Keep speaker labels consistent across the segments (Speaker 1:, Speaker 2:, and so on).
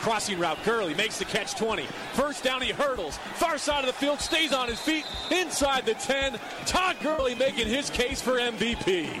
Speaker 1: Crossing route, Gurley makes the catch 20. First down, he hurdles. Far side of the field, stays on his feet, inside the 10. Todd Gurley making his case for MVP.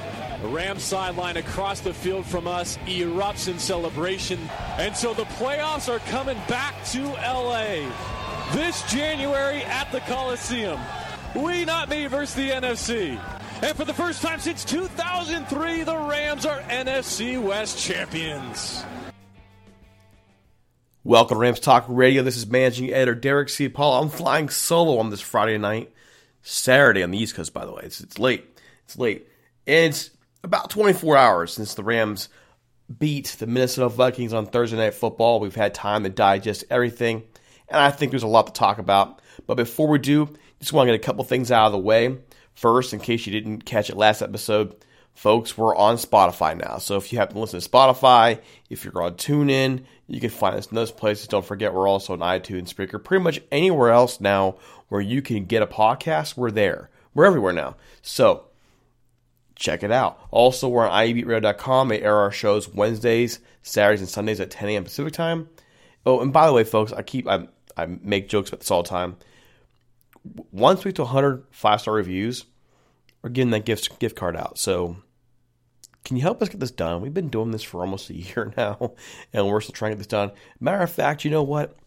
Speaker 1: The Rams sideline across the field from us erupts in celebration. And so the playoffs are coming back to LA this January at the Coliseum. We not me versus the NFC. And for the first time since 2003, the Rams are NFC West champions.
Speaker 2: Welcome to Rams Talk Radio. This is managing editor Derek C. Paul. I'm flying solo on this Friday night, Saturday on the East Coast. By the way, it's it's late. It's late. And it's about 24 hours since the Rams beat the Minnesota Vikings on Thursday Night Football. We've had time to digest everything, and I think there's a lot to talk about. But before we do, just want to get a couple things out of the way. First, in case you didn't catch it last episode, folks, we're on Spotify now. So if you happen to listen to Spotify, if you're on TuneIn, you can find us in those places. Don't forget, we're also on iTunes, Spreaker, pretty much anywhere else now where you can get a podcast. We're there. We're everywhere now. So check it out. Also, we're on IEBeatRadio.com. They air our shows Wednesdays, Saturdays, and Sundays at 10 a.m. Pacific time. Oh, and by the way, folks, I keep I, I make jokes about this all the time. Once we get to 100 five star reviews, we're getting that gift gift card out. So, can you help us get this done? We've been doing this for almost a year now, and we're still trying to get this done. Matter of fact, you know what?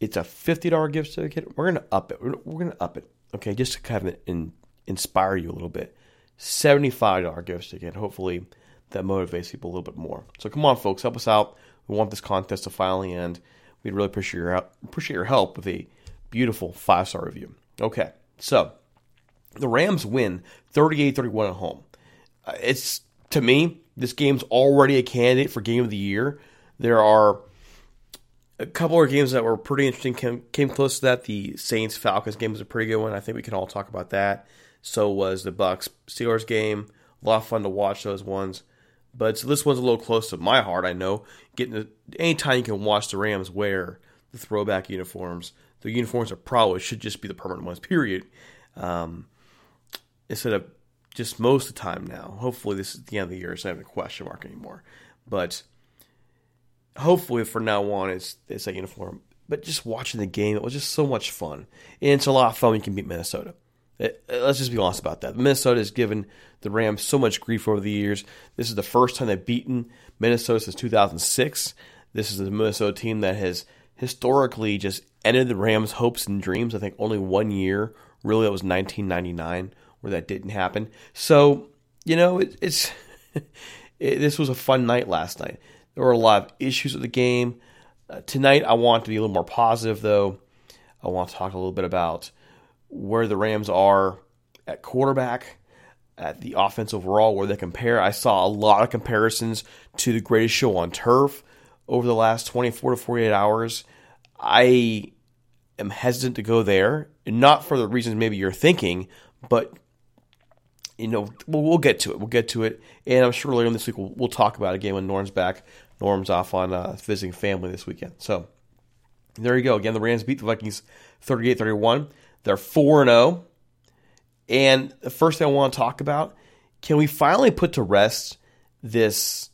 Speaker 2: It's a fifty dollar gift certificate. We're gonna up it. We're, we're gonna up it. Okay, just to kind of in, inspire you a little bit. $75 gift certificate. Hopefully that motivates people a little bit more. So come on, folks, help us out. We want this contest to finally end. We'd really appreciate your help, appreciate your help with a beautiful five star review. Okay, so the Rams win 38-31 at home. Uh, it's to me, this game's already a candidate for game of the year. There are a couple of games that were pretty interesting. Came, came close to that. The Saints Falcons game was a pretty good one. I think we can all talk about that. So was the Bucks Steelers game. A lot of fun to watch those ones. But so this one's a little close to my heart. I know getting to, anytime you can watch the Rams wear the throwback uniforms. The uniforms are probably should just be the permanent ones, period. Um, instead of just most of the time now. Hopefully, this is the end of the year, so I have a question mark anymore. But hopefully, from now on, it's it's a uniform. But just watching the game, it was just so much fun, and it's a lot of fun when you can beat Minnesota. It, let's just be honest about that. Minnesota has given the Rams so much grief over the years. This is the first time they've beaten Minnesota since 2006. This is the Minnesota team that has historically just ended the Rams' hopes and dreams. I think only one year, really, that was 1999 where that didn't happen. So, you know, it, it's it, this was a fun night last night. There were a lot of issues with the game. Uh, tonight, I want to be a little more positive, though. I want to talk a little bit about where the Rams are at quarterback, at the offense overall, where they compare. I saw a lot of comparisons to the greatest show on turf over the last 24 to 48 hours. I am hesitant to go there, not for the reasons maybe you're thinking, but you know, we'll, we'll, get to it. We'll get to it, and I'm sure later in this week we'll, we'll talk about it again when Norm's back. Norm's off on uh, visiting family this weekend, so there you go. Again, the Rams beat the Vikings 38-31. They're four and zero. Oh. And the first thing I want to talk about: can we finally put to rest this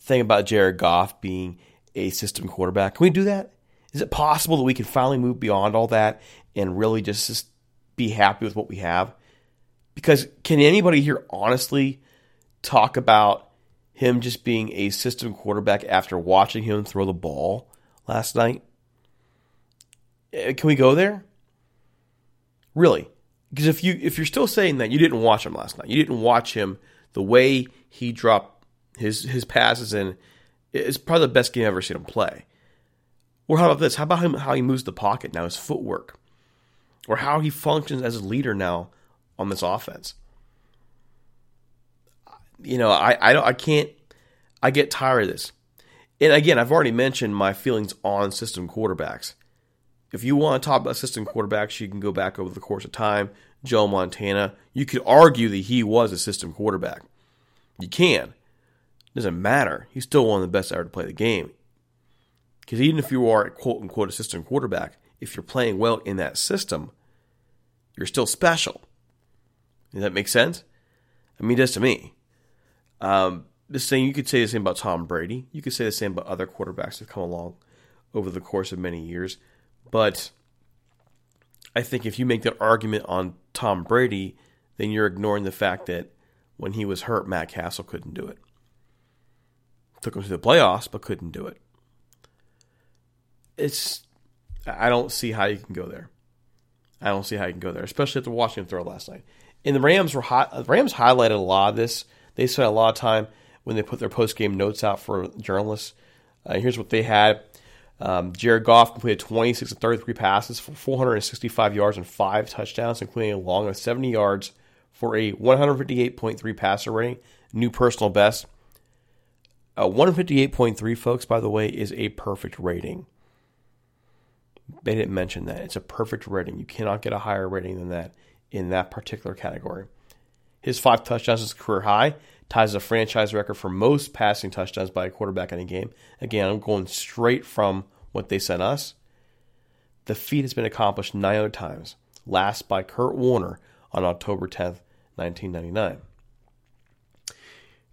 Speaker 2: thing about Jared Goff being a system quarterback? Can we do that? Is it possible that we can finally move beyond all that and really just, just be happy with what we have? Because can anybody here honestly talk about him just being a system quarterback after watching him throw the ball last night? Eh, can we go there? Really? Because if you if you're still saying that you didn't watch him last night, you didn't watch him the way he dropped his his passes in, it's probably the best game I've ever seen him play. Or how about this? How about him how he moves the pocket now, his footwork, or how he functions as a leader now on this offense. You know, I I don't I can't I get tired of this. And again, I've already mentioned my feelings on system quarterbacks. If you want to talk about system quarterbacks, you can go back over the course of time. Joe Montana, you could argue that he was a system quarterback. You can. It doesn't matter. He's still one of the best ever to play the game. Because even if you are a quote unquote a system quarterback, if you're playing well in that system, you're still special. Does that make sense? I mean, it does to me. Um, the same you could say the same about Tom Brady. You could say the same about other quarterbacks that have come along over the course of many years. But I think if you make that argument on Tom Brady, then you're ignoring the fact that when he was hurt, Matt Cassel couldn't do it. Took him to the playoffs, but couldn't do it. It's I don't see how you can go there. I don't see how you can go there, especially after watching him throw last night and the Rams were hot. Rams highlighted a lot of this. They spent a lot of time when they put their post game notes out for journalists. Uh, here's what they had. Um, Jared Goff completed 26 of 33 passes for 465 yards and five touchdowns, including a long of 70 yards for a 158.3 passer rating, new personal best. Uh, 158.3, folks, by the way, is a perfect rating. They didn't mention that. It's a perfect rating. You cannot get a higher rating than that in that particular category. His five touchdowns is career high, ties a franchise record for most passing touchdowns by a quarterback in a game. Again, I'm going straight from what they sent us. The feat has been accomplished nine other times, last by Kurt Warner on October 10th, 1999.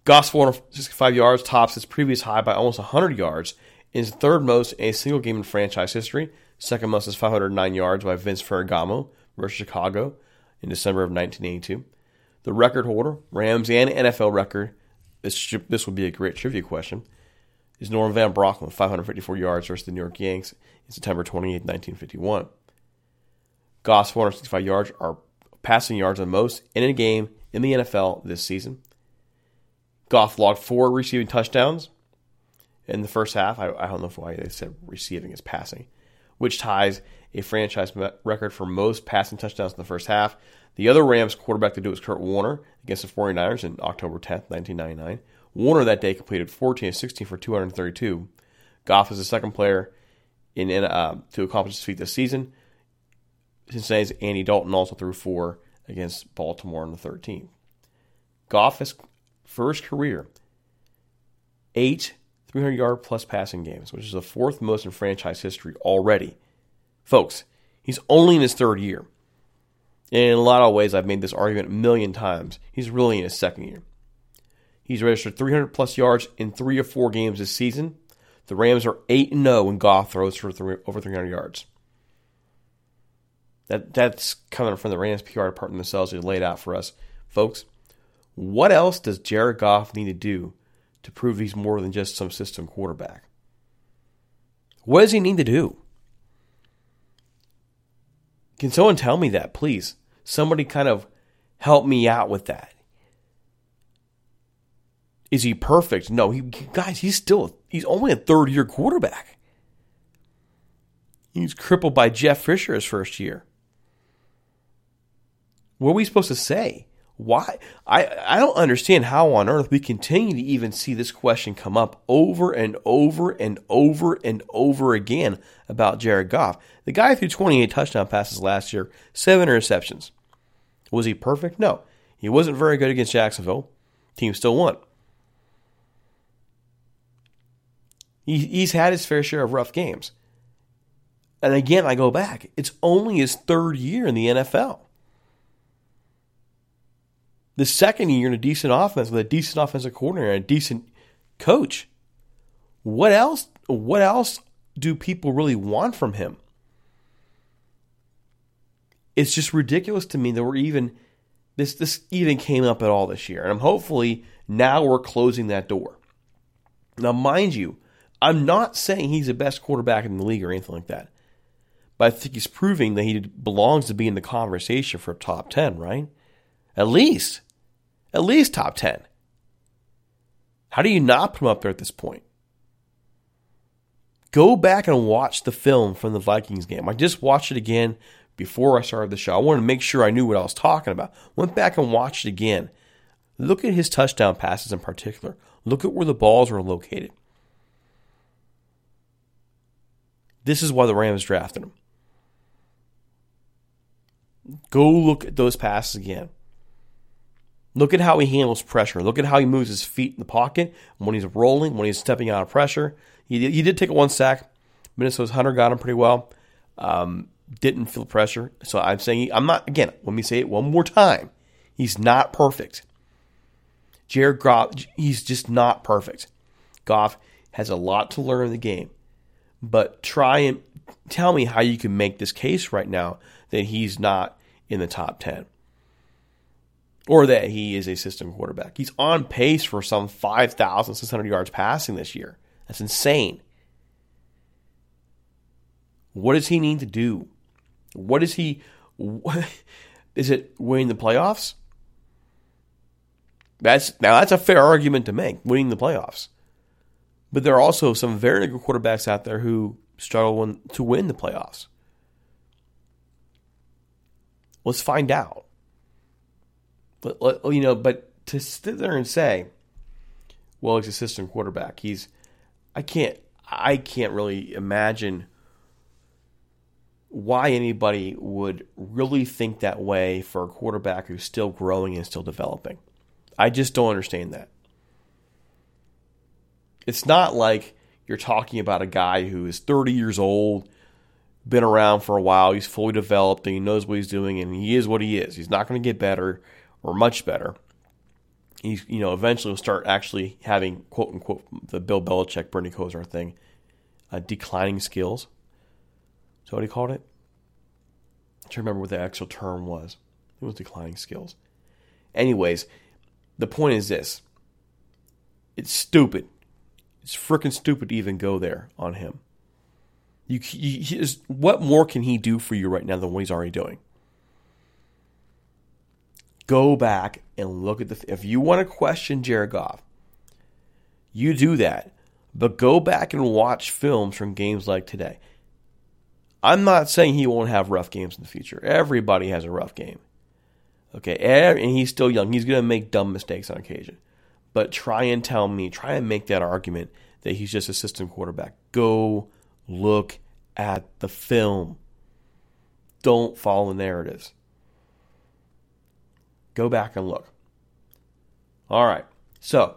Speaker 2: Goff's 465 yards tops his previous high by almost 100 yards, and is third most in a single game in franchise history. Second most is 509 yards by Vince Ferragamo versus Chicago in December of 1982. The record holder, Rams and NFL record, this, this would be a great trivia question, is Norm Van Brocklin with 554 yards versus the New York Yanks in September 28, 1951. Goff's 465 yards are passing yards the most in a game in the NFL this season. Goff logged four receiving touchdowns in the first half. I, I don't know why they said receiving is passing, which ties a franchise record for most passing touchdowns in the first half. The other Rams quarterback to do it was Kurt Warner against the 49ers in October 10th, 1999. Warner that day completed 14 of 16 for 232. Goff is the second player in, in uh, to accomplish this feat this season. Cincinnati's Andy Dalton also threw four against Baltimore on the 13th. Goff has, career, eight 300 yard plus passing games, which is the fourth most in franchise history already. Folks, he's only in his third year. In a lot of ways, I've made this argument a million times. He's really in his second year. He's registered 300 plus yards in three or four games this season. The Rams are 8 0 when Goff throws for three, over 300 yards. That That's coming from the Rams PR department themselves. They laid out for us. Folks, what else does Jared Goff need to do to prove he's more than just some system quarterback? What does he need to do? Can someone tell me that, please? Somebody kind of help me out with that. Is he perfect? No, he guys, he's still he's only a third year quarterback. He's crippled by Jeff Fisher his first year. What are we supposed to say? Why? I, I don't understand how on earth we continue to even see this question come up over and over and over and over again about Jared Goff. The guy threw 28 touchdown passes last year, seven interceptions. Was he perfect? No. He wasn't very good against Jacksonville. Team still won. He, he's had his fair share of rough games. And again, I go back. It's only his third year in the NFL. The second year in a decent offense with a decent offensive coordinator and a decent coach. What else? What else do people really want from him? It's just ridiculous to me that we're even this this even came up at all this year. And I'm hopefully now we're closing that door. Now, mind you, I'm not saying he's the best quarterback in the league or anything like that. But I think he's proving that he belongs to be in the conversation for top 10, right? At least. At least top 10. How do you not put him up there at this point? Go back and watch the film from the Vikings game. I just watched it again before I started the show. I wanted to make sure I knew what I was talking about. Went back and watched it again. Look at his touchdown passes in particular. Look at where the balls were located. This is why the Rams drafted him. Go look at those passes again. Look at how he handles pressure. Look at how he moves his feet in the pocket when he's rolling, when he's stepping out of pressure. He did, he did take a one sack. Minnesota's Hunter got him pretty well. Um, didn't feel pressure. So I'm saying, I'm not, again, let me say it one more time. He's not perfect. Jared Goff, he's just not perfect. Goff has a lot to learn in the game but try and tell me how you can make this case right now that he's not in the top 10 or that he is a system quarterback. He's on pace for some 5,600 yards passing this year. That's insane. What does he need to do? What is he? What, is it winning the playoffs? That's now that's a fair argument to make. Winning the playoffs. But there are also some very good quarterbacks out there who struggle to win the playoffs. Let's find out. But uh, oh, you know, but to sit there and say, "Well, he's a system quarterback," he's I can't I can't really imagine why anybody would really think that way for a quarterback who's still growing and still developing. I just don't understand that. It's not like you're talking about a guy who is 30 years old, been around for a while, he's fully developed, and he knows what he's doing, and he is what he is. He's not going to get better or much better. He, you know, eventually will start actually having, quote unquote, the Bill Belichick, Bernie Kosar thing, uh, declining skills. So what he called it? I can't remember what the actual term was. It was declining skills. Anyways, the point is this. It's stupid it's freaking stupid to even go there on him. You, you what more can he do for you right now than what he's already doing? Go back and look at the. If you want to question Jared Goff, you do that, but go back and watch films from games like today. I'm not saying he won't have rough games in the future. Everybody has a rough game. Okay, and he's still young. He's going to make dumb mistakes on occasion. But try and tell me, try and make that argument that he's just a system quarterback. Go look at the film. Don't follow the narratives. Go back and look. All right. So,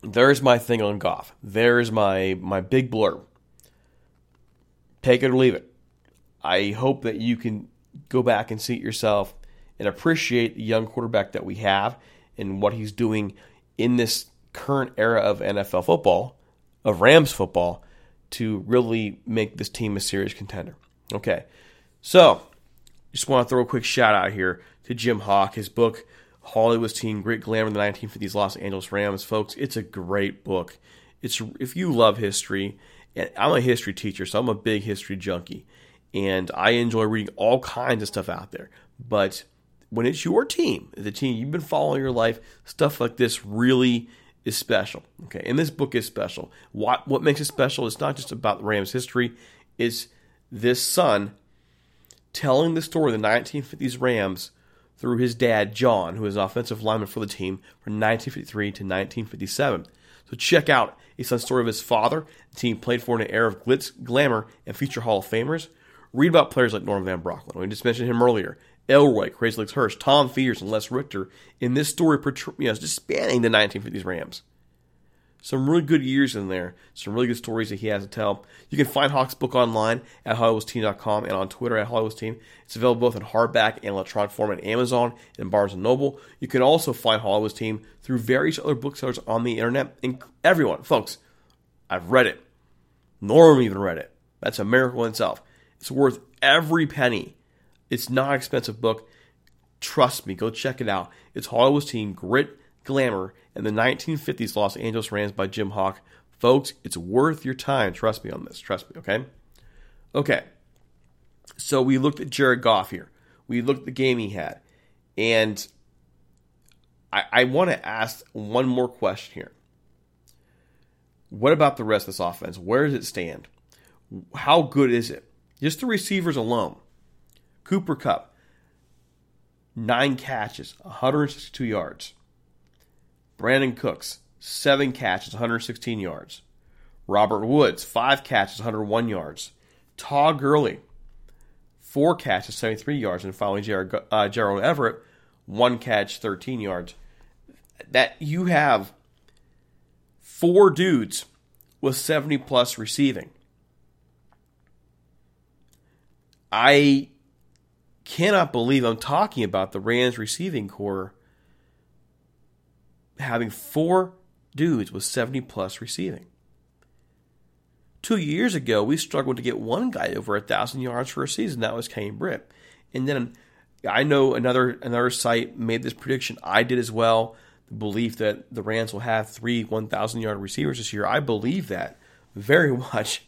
Speaker 2: there's my thing on Goff. There's my my big blurb. Take it or leave it. I hope that you can go back and see it yourself and appreciate the young quarterback that we have and what he's doing in this current era of NFL football, of Rams football, to really make this team a serious contender. Okay, so just want to throw a quick shout out here to Jim Hock, his book Hollywood's Team, Grit Glamour in the 1950s Los Angeles Rams, folks. It's a great book. It's if you love history, and I'm a history teacher, so I'm a big history junkie, and I enjoy reading all kinds of stuff out there. But when it's your team, the team you've been following your life, stuff like this really is special. Okay, and this book is special. What what makes it special is not just about the Rams' history; it's this son telling the story of the 1950s Rams through his dad, John, who is an offensive lineman for the team from 1953 to 1957. So check out a son story of his father, the team played for in an era of glitz, glamour, and future Hall of Famers. Read about players like Norm Van Brocklin. We just mentioned him earlier. Elroy, Crazy Legs Hirsch, Tom Fears, and Les Richter in this story, you know, just spanning the 1950s Rams. Some really good years in there. Some really good stories that he has to tell. You can find Hock's book online at HollywoodTeam.com and on Twitter at HollywoodTeam. It's available both in hardback and electronic form at Amazon and Barnes & Noble. You can also find Hollywood's Team through various other booksellers on the internet. And everyone, folks, I've read it. Norm even read it. That's a miracle in itself. It's worth every penny. It's not an expensive book. Trust me, go check it out. It's Hollywood's Team Grit, Glamour, and the 1950s Los Angeles Rams by Jim Hock. Folks, it's worth your time. Trust me on this. Trust me, okay? Okay. So we looked at Jared Goff here. We looked at the game he had. And I, I want to ask one more question here. What about the rest of this offense? Where does it stand? How good is it? Just the receivers alone. Cooper Kupp, nine catches, 162 yards. Brandin Cooks, seven catches, 116 yards. Robert Woods, five catches, 101 yards. Todd Gurley, four catches, 73 yards. And finally, Gerald, uh, Gerald Everett, one catch, 13 yards. That you have four dudes with 70 plus receiving. I cannot believe I'm talking about the Rams receiving corps having four dudes with 70 plus receiving. Two years ago, we struggled to get one guy over a thousand yards for a season. That was Kenny Britt. And then I know another another site made this prediction. I did as well. The belief that the Rams will have three 1,000 yard receivers this year. I believe that very much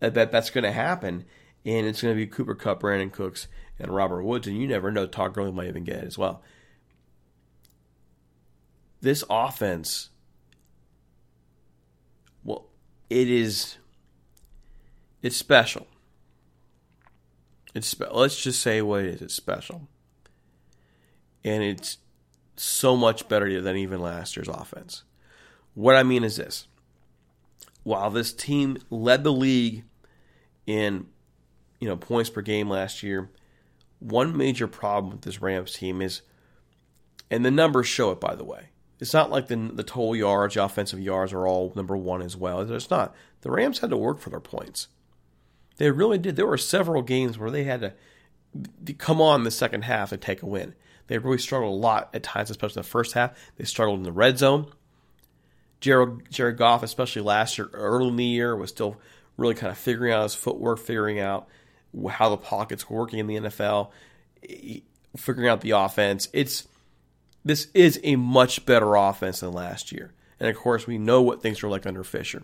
Speaker 2: that, that that's going to happen. And it's going to be Cooper Kupp, Brandin Cooks, and Robert Woods. And you never know, Todd Gurley might even get it as well this offense, well, it is, it's special. It's spe- let's just say what it is. It's special, and it's so much better than even last year's offense. What I mean is this: while this team led the league in you know points per game last year, one major problem with this Rams team is, and the numbers show it by the way, it's not like the the total yards, the offensive yards are all number one as well. It's not. The Rams had to work for their points. They really did. There were several games where they had to come on the second half and take a win. They really struggled a lot at times, especially in the first half. They struggled in the red zone. Jared, Jared Goff, especially last year, early in the year, was still really kind of figuring out his footwork, figuring out how the pockets were working in the NFL, figuring out the offense. It's this is a much better offense than last year. And of course, we know what things are like under Fisher.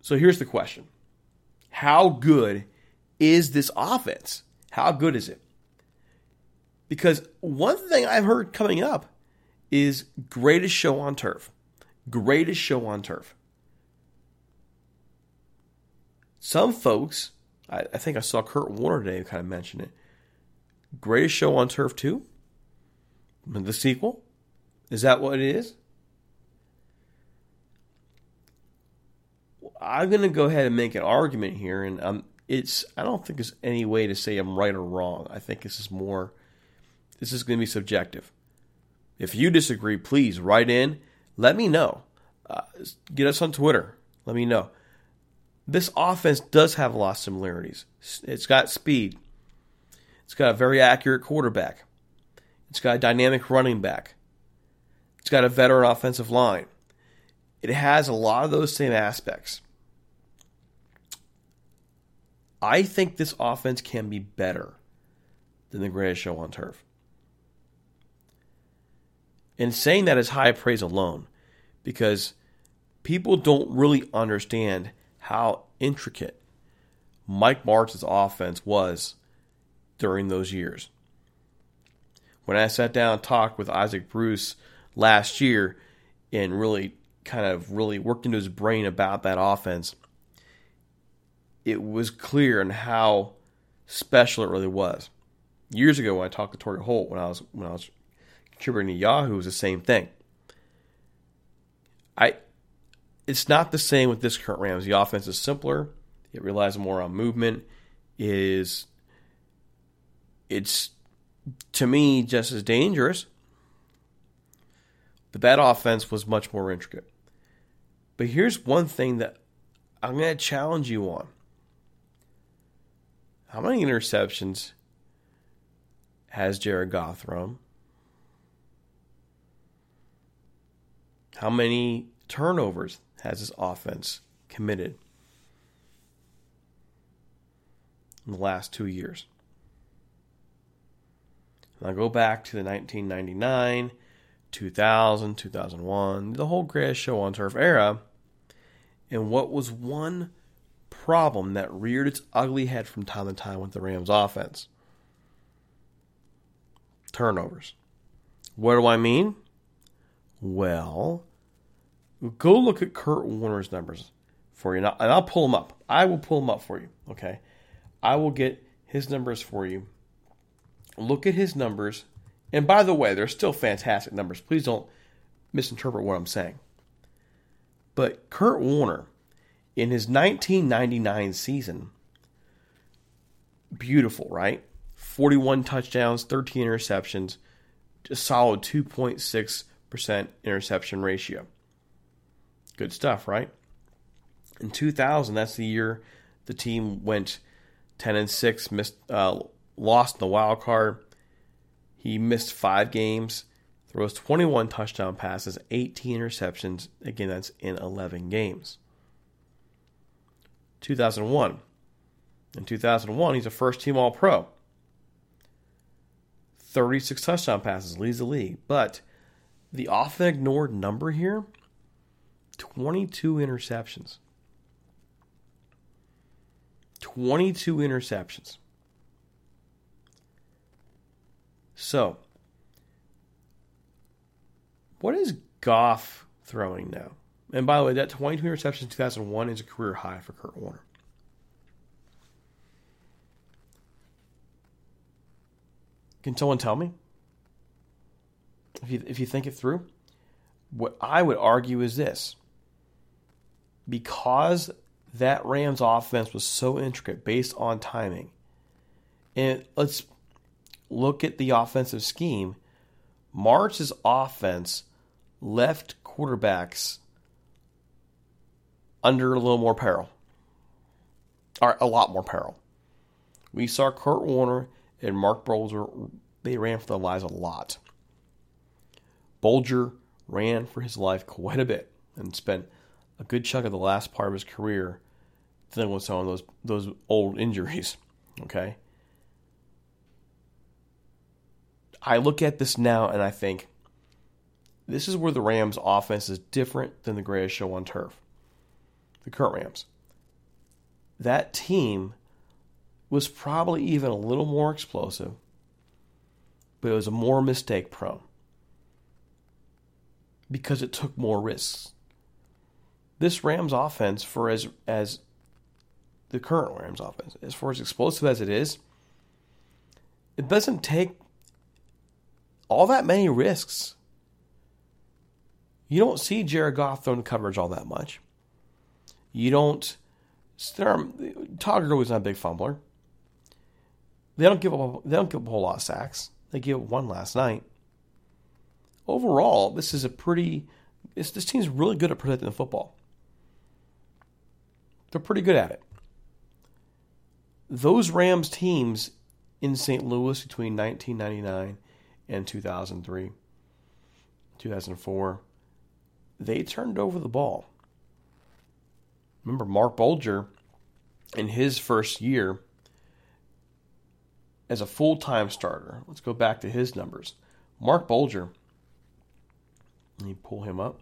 Speaker 2: So here's the question How good is this offense? How good is it? Because one thing I've heard coming up is greatest show on turf. Greatest show on turf. Some folks, I, I think I saw Kurt Warner today kind of mention it. Greatest show on turf, too? The sequel? Is that what it is? I'm going to go ahead and make an argument here, and um, it's I don't think there's any way to say I'm right or wrong. I think this is more. This is going to be subjective. If you disagree, please write in let me know. Uh, get us on Twitter. Let me know. This offense does have a lot of similarities. It's got speed. It's got a very accurate quarterback. It's got a dynamic running back. It's got a veteran offensive line. It has a lot of those same aspects. I think this offense can be better than the greatest show on turf. And saying that is high praise alone because people don't really understand how intricate Mike Martz's offense was during those years. When I sat down and talked with Isaac Bruce last year and really kind of really worked into his brain about that offense, it was clear on how special it really was. Years ago, when I talked to Torry Holt, when I was when I was contributing to Yahoo, it was the same thing. I, it's not the same with this current Rams. The offense is simpler. It relies more on movement. It is it's to me just as dangerous. But that offense was much more intricate. But here's one thing that I'm going to challenge you on. How many interceptions has Jared Goff thrown? How many turnovers has his offense committed in the last two years? And I go back to the 1999, 2000, 2001, the whole greatest show on turf era. And what was one problem that reared its ugly head from time to time with the Rams offense. Turnovers. What do I mean? Well, go look at Kurt Warner's numbers for you, and I'll pull them up. I will pull them up for you. Okay, I will get his numbers for you. Look at his numbers, and by the way, they're still fantastic numbers. Please don't misinterpret what I'm saying. But Kurt Warner in his 1999 season, beautiful, right? 41 touchdowns, 13 interceptions, a solid 2.6% interception ratio. Good stuff, right? In 2000, that's the year the team went 10 and 6, missed, uh, lost the wild card. He missed five games, throws 21 touchdown passes, 18 interceptions. Again, that's in 11 games. 2001. In 2001, he's a first team All Pro. 36 touchdown passes, leads the league. But the often ignored number here 22 interceptions. 22 interceptions. So, what is Goff throwing now? And by the way, that 22 interceptions in 2001 is a career high for Kurt Warner. Can someone tell me? If you, if you think it through, what I would argue is this because that Rams offense was so intricate based on timing, and let's look at the offensive scheme. Martz's offense left quarterbacks under a little more peril. Or a lot more peril. We saw Kurt Warner and Marc Bulger, they ran for their lives a lot. Bulger ran for his life quite a bit and spent a good chunk of the last part of his career dealing with some of those those old injuries. Okay. I look at this now and I think this is where the Rams offense is different than the greatest show on turf the current Rams, that team was probably even a little more explosive, but it was more mistake prone because it took more risks. This Rams offense, for as as the current Rams offense, as far as explosive as it is, it doesn't take all that many risks. You don't see Jared Goff throwing coverage all that much. You don't. Todd Gurley's not a big fumbler. They don't give up. They don't give up a whole lot of sacks. They gave up one last night. Overall, this is a pretty this team's really good at protecting the football. They're pretty good at it. Those Rams teams in St. Louis between 1999 and 2003, 2004, they turned over the ball. Remember, Marc Bulger, in his first year as a full time starter, let's go back to his numbers. Marc Bulger, let me pull him up.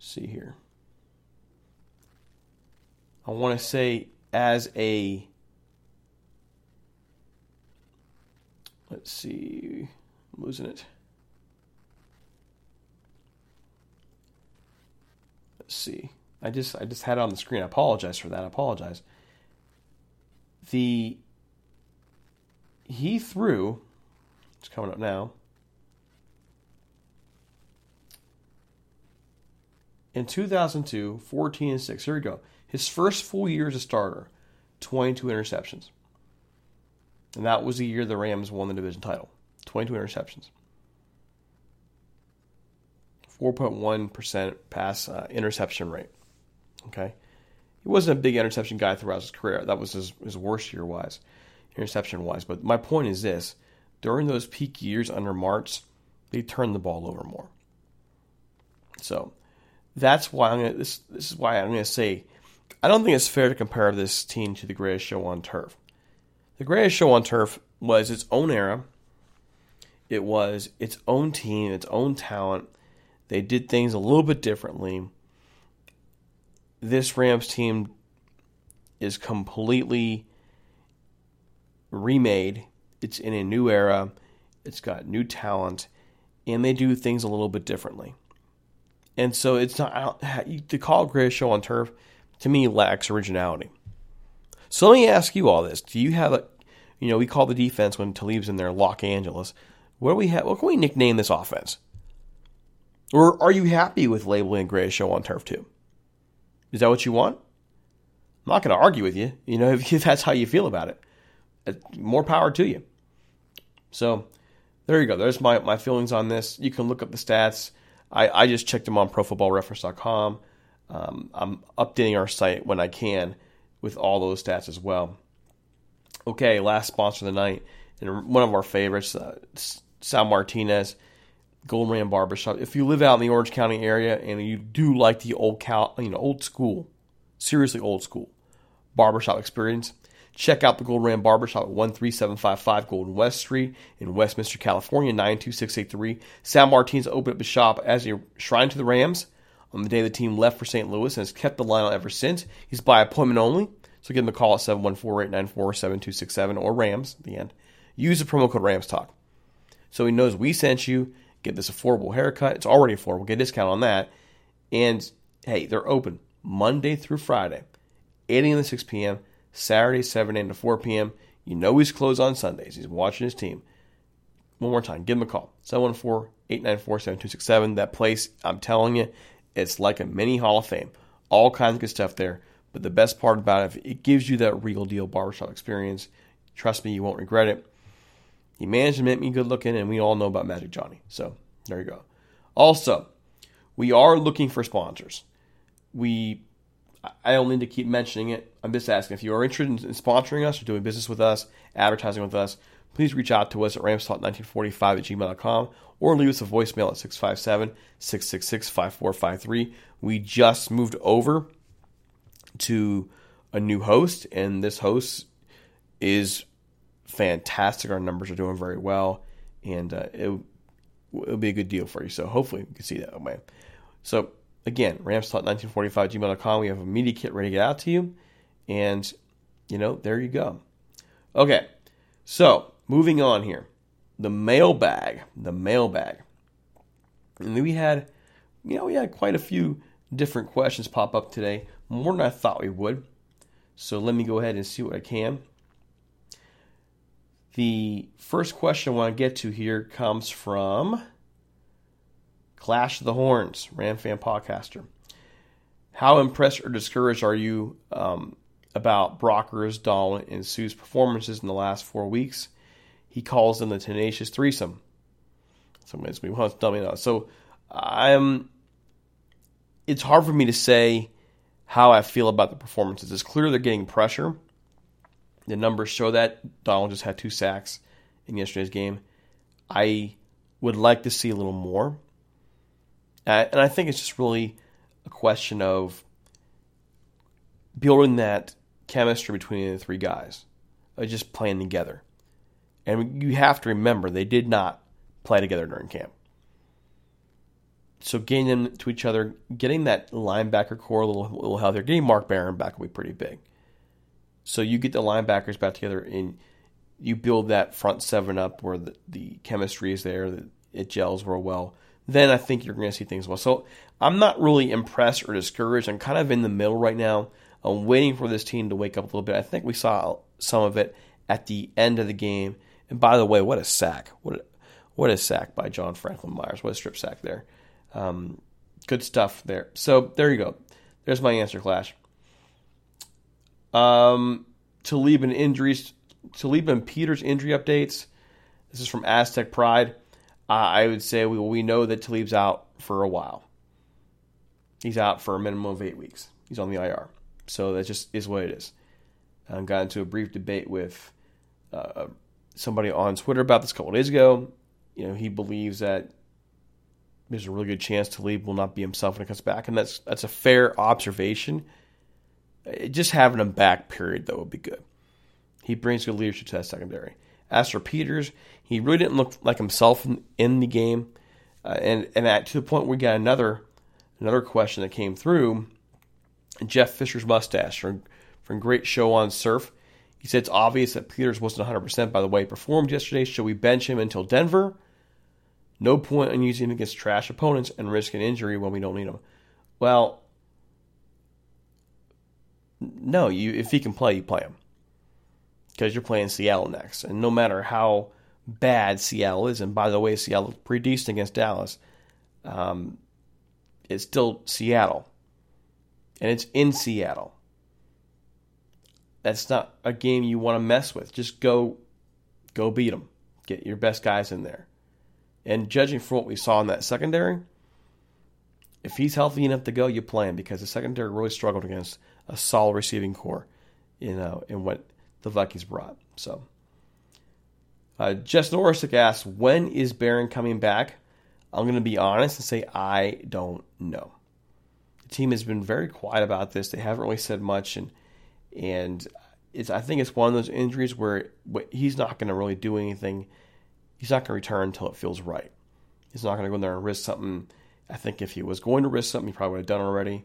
Speaker 2: see here. I want to say, as a let's see, I'm losing it. Let's see. I just I just had it on the screen. I apologize for that. I apologize. The he threw. It's coming up now. In 2002, 14 and 6. Here we go. His first full year as a starter, 22 interceptions. And that was the year the Rams won the division title. 22 interceptions. 4.1% pass uh, interception rate. Okay. He wasn't a big interception guy throughout his career. That was his, his worst year wise, interception wise. But my point is this during those peak years under Martz, they turned the ball over more. So that's why I'm gonna this this is why I'm gonna say I don't think it's fair to compare this team to the greatest show on turf. The greatest show on turf was its own era. It was its own team, its own talent. They did things a little bit differently. This Rams team is completely remade. It's in a new era. It's got new talent, and they do things a little bit differently. And so it's not to call greatest show on turf to me lacks originality. So let me ask you all this: Do you have a, you know, we call the defense when Talib's in there Los Angeles. What do we have? What can we nickname this offense? Or are you happy with labeling Greatest Show on Turf two? Is that what you want? I'm not going to argue with you. You know, if that's how you feel about it, uh, more power to you. So there you go. There's my, my feelings on this. You can look up the stats. I, I just checked them on ProFootballReference.com. Um, I'm updating our site when I can with all those stats as well. Okay, last sponsor of the night, and one of our favorites, uh, Sal Martinez, Golden Ram Barbershop. If you live out in the Orange County area and you do like the old cal, you know, old school, seriously old school barbershop experience, check out the Golden Ram Barbershop at 13755 Golden West Street in Westminster, California, 92683. Sal Martinez opened up a shop as a shrine to the Rams on the day the team left for St. Louis and has kept the line on ever since. He's by appointment only, so give him a call at 714-894-7267 or Rams at the end. Use the promo code Rams Talk. So he knows we sent you. Get this affordable haircut. It's already affordable. Get a discount on that. And hey, they're open Monday through Friday, 8 a.m. to 6 p.m., Saturday, 7 a.m. to 4 p.m. You know he's closed on Sundays. He's watching his team. One more time, give him a call 714 894 7267. That place, I'm telling you, it's like a mini Hall of Fame. All kinds of good stuff there. But the best part about it, it gives you that real deal barbershop experience. Trust me, you won't regret it. He managed to make me good looking, and we all know about Magic Johnny. So there you go. Also, we are looking for sponsors. We, I don't need to keep mentioning it. I'm just asking if you are interested in sponsoring us or doing business with us, advertising with us, please reach out to us at ramstalk1945 at gmail.com or leave us a voicemail at 657 666 5453. We just moved over to a new host, and this host is fantastic. Our numbers are doing very well, and uh, it, will be a good deal for you. So hopefully you can see that way. So again, ramstalk1945gmail.com. We have a media kit ready to get out to you, and you know there you go. Okay, so moving on here, the mailbag, the mailbag, and we had, you know, we had quite a few different questions pop up today, more than I thought we would. So let me go ahead and see what I can. The first question I want to get to here comes from Clash of the Horns, Ram fan podcaster. How impressed or discouraged are you um, about Brockers, Dahl, and Suh's performances in the last four weeks? He calls them the tenacious threesome. Somebody's me want to tell it now. So I'm. It's hard for me to say how I feel about the performances. It's clear they're getting pressure. The numbers show that Donald just had two sacks in yesterday's game. I would like to see a little more. And I think it's just really a question of building that chemistry between the three guys, uh, just playing together. And you have to remember, they did not play together during camp. So getting them to each other, getting that linebacker corps a little, a little healthier, getting Mark Barron back will be pretty big. So you get the linebackers back together and you build that front seven up where the, the chemistry is there, that it gels real well. Then I think you're going to see things well. So I'm not really impressed or discouraged. I'm kind of in the middle right now. I'm waiting for this team to wake up a little bit. I think we saw some of it at the end of the game. And by the way, what a sack! What what a sack by John Franklin Myers! What a strip sack there. Um, good stuff there. So there you go. There's my answer, Clash. Um, Talib and injuries. Talib and Peters injury updates. This is from Aztec Pride. Uh, I would say we, we know that Talib's out for a while. He's out for a minimum of eight weeks. He's on the IR. So that just is what it is. I got into a brief debate with uh, somebody on Twitter about this a couple days ago. You know, he believes that there's a really good chance Talib will not be himself when he comes back, and that's that's a fair observation. Uh, just having him back, period, though, would be good. He brings good leadership to that secondary. As for Peters, he really didn't look like himself in, in the game, uh, and and at, to the point we got another another question that came through Jeff Fisher's mustache from, from Great Show on Surf. He said it's obvious that Peters wasn't 100% by the way he performed yesterday. Should we bench him until Denver? No point in using him against trash opponents and risk an injury when we don't need him. Well, no, you if he can play, you play him. Because you're playing Seattle next. And no matter how bad Seattle is, and by the way, Seattle looked pretty decent against Dallas, um, it's still Seattle and it's in Seattle. That's not a game you want to mess with. Just go, go beat them. Get your best guys in there. And judging from what we saw in that secondary, if he's healthy enough to go, you play him because the secondary really struggled against a solid receiving corps, you know, in what the Vikings brought. So, uh, Jess Norisick asks, when is Barron coming back? I'm going to be honest and say I don't know The team has been very quiet about this. They haven't really said much, and and it's I think it's one of those injuries where he's not going to really do anything. He's not going to return until it feels right. He's not going to go in there and risk something. I think if he was going to risk something, he probably would have done already.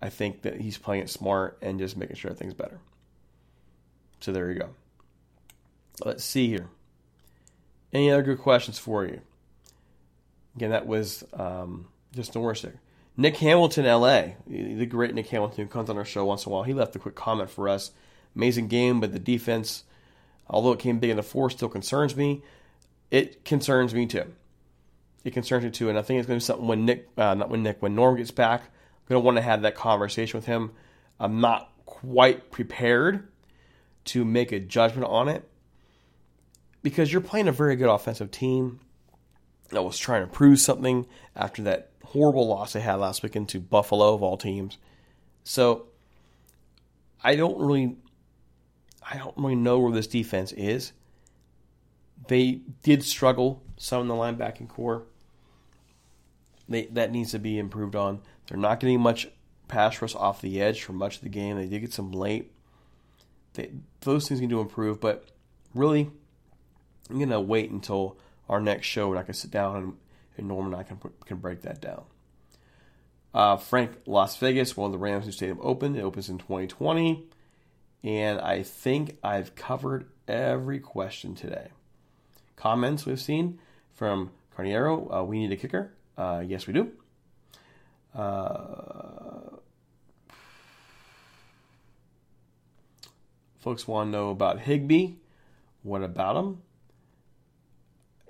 Speaker 2: I think that he's playing it smart and just making sure things better. So there you go. Let's see here. Any other good questions for you? Again, that was um, just Norisick. Nick Hamilton, LA, the great Nick Hamilton who comes on our show once in a while, he left a quick comment for us. Amazing game, but the defense, although it came big in the fourth, still concerns me. It concerns me too. It concerns me too, and I think it's going to be something when Nick, uh, not when Nick, when Norm gets back, I'm going to want to have that conversation with him. I'm not quite prepared to make a judgment on it because you're playing a very good offensive team that was trying to prove something after that horrible loss they had last weekend to Buffalo of all teams. So I don't really I don't really know where this defense is. They did struggle some in the linebacking corps. They, that needs to be improved on. They're not getting much pass rush off the edge for much of the game. They did get some late. They, those things need to improve, but really, I'm gonna wait until our next show when I can sit down and and Norman and I can can break that down. Uh, Frank Las Vegas, one of the Rams New Stadium open. It opens in 2020, and I think I've covered every question today. Comments we've seen from Carniero. Uh, we need a kicker. Uh, yes, we do. Uh, folks want to know about Higbee. What about him?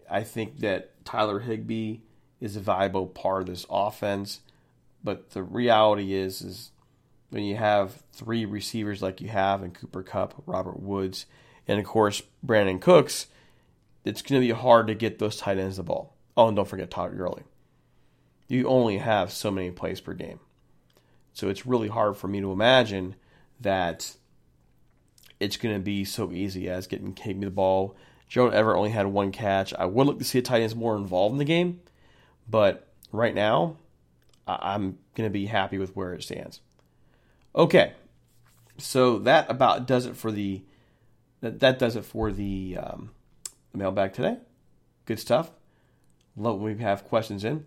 Speaker 2: I think that Tyler Higbee is a valuable part of this offense, but the reality is is when you have three receivers like you have in Cooper Kupp, Robert Woods, and of course Brandin Cooks, it's going to be hard to get those tight ends the ball. Oh, and don't forget Todd Gurley. You only have so many plays per game. So it's really hard for me to imagine that it's going to be so easy as getting me the ball. Gerald Everett only had one catch. I would like to see the tight ends more involved in the game, but right now, I'm going to be happy with where it stands. Okay, so that about does it for the that, that does it for the, um, mailbag today. Good stuff. Love when we have questions in.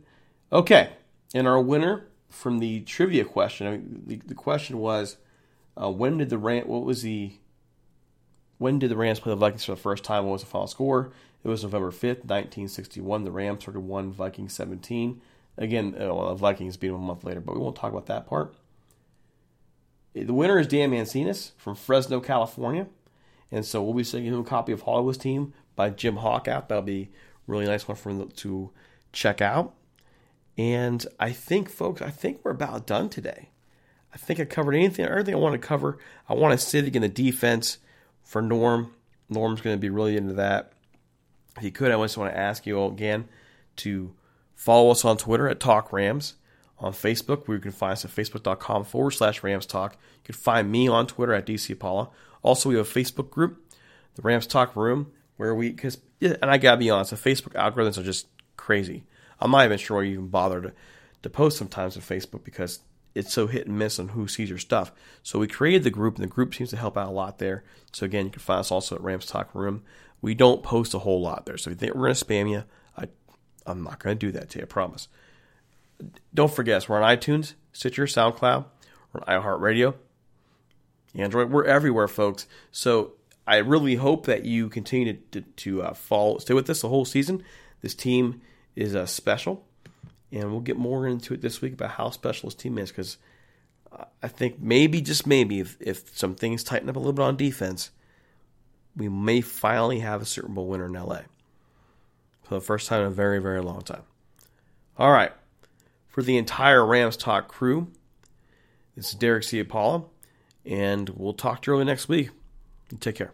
Speaker 2: Okay, and our winner from the trivia question. I mean, the, the question was, uh, when did the Ram? What was the? When did the Rams play the Vikings for the first time? What was the final score? It was November fifth, nineteen sixty-one. The Rams started one, Vikings seventeen. Again, uh, well, the Vikings beat them a month later, but we won't talk about that part. The winner is Dan Mancinas from Fresno, California. And so we'll be sending him a copy of Hollywood's Team by Jim Hock. That'll be a really nice one for him to check out. And I think, folks, I think we're about done today. I think I covered anything, everything I want to cover. I want to sit again the defense for Norm. Norm's going to be really into that. If you could, I just want to ask you all again to follow us on Twitter at Talk Rams. On Facebook, where you can find us at facebook.com forward slash Rams Talk. You can find me on Twitter at DC Paula. Also, we have a Facebook group, the Rams Talk Room, where we, because, and I gotta be honest, the Facebook algorithms are just crazy. I'm not even sure why you even bother to, to post sometimes on Facebook because it's so hit and miss on who sees your stuff. So we created the group, and the group seems to help out a lot there. So again, you can find us also at Rams Talk Room. We don't post a whole lot there, so if you think we're going to spam you, I, I'm not going to do that to you, I promise. Don't forget, we're on iTunes, Stitcher, SoundCloud, we're on iHeartRadio, Android. We're everywhere, folks. So I really hope that you continue to, to, uh, follow, stay with us the whole season. This team is uh, special, and we'll get more into it this week about how special this team is because I think maybe, just maybe, if, if some things tighten up a little bit on defense, we may finally have a Super Bowl winner in LA for the first time in a very, very long time. All right. For the entire Rams Talk crew, this is Derek C. Ciapala, and we'll talk to you early next week. Take care.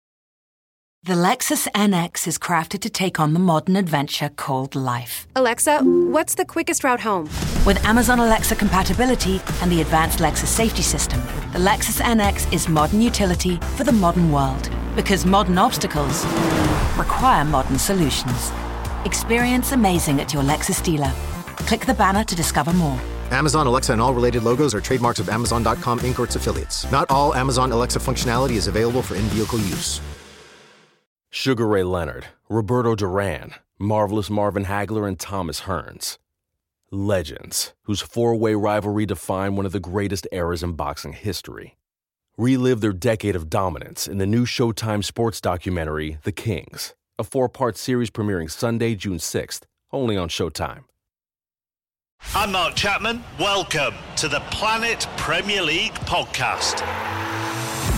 Speaker 3: The Lexus NX is crafted to take on the modern adventure called life.
Speaker 4: Alexa, what's the quickest route home?
Speaker 3: With Amazon Alexa compatibility and the advanced Lexus safety system, the Lexus NX is modern utility for the modern world. Because modern obstacles require modern solutions. Experience amazing at your Lexus dealer. Click the banner to discover more.
Speaker 5: Amazon Alexa and all related logos are trademarks of Amazon.com Inc. or its affiliates. Not all Amazon Alexa functionality is available for in vehicle use.
Speaker 6: Sugar Ray Leonard, Roberto Duran, Marvelous Marvin Hagler, and Thomas Hearns. Legends, whose four way rivalry defined one of the greatest eras in boxing history. Relive their decade of dominance in the new Showtime sports documentary, The Kings, a four part series premiering Sunday, June 6th, only on Showtime.
Speaker 7: I'm Mark Chapman. Welcome to the Planet Premier League podcast.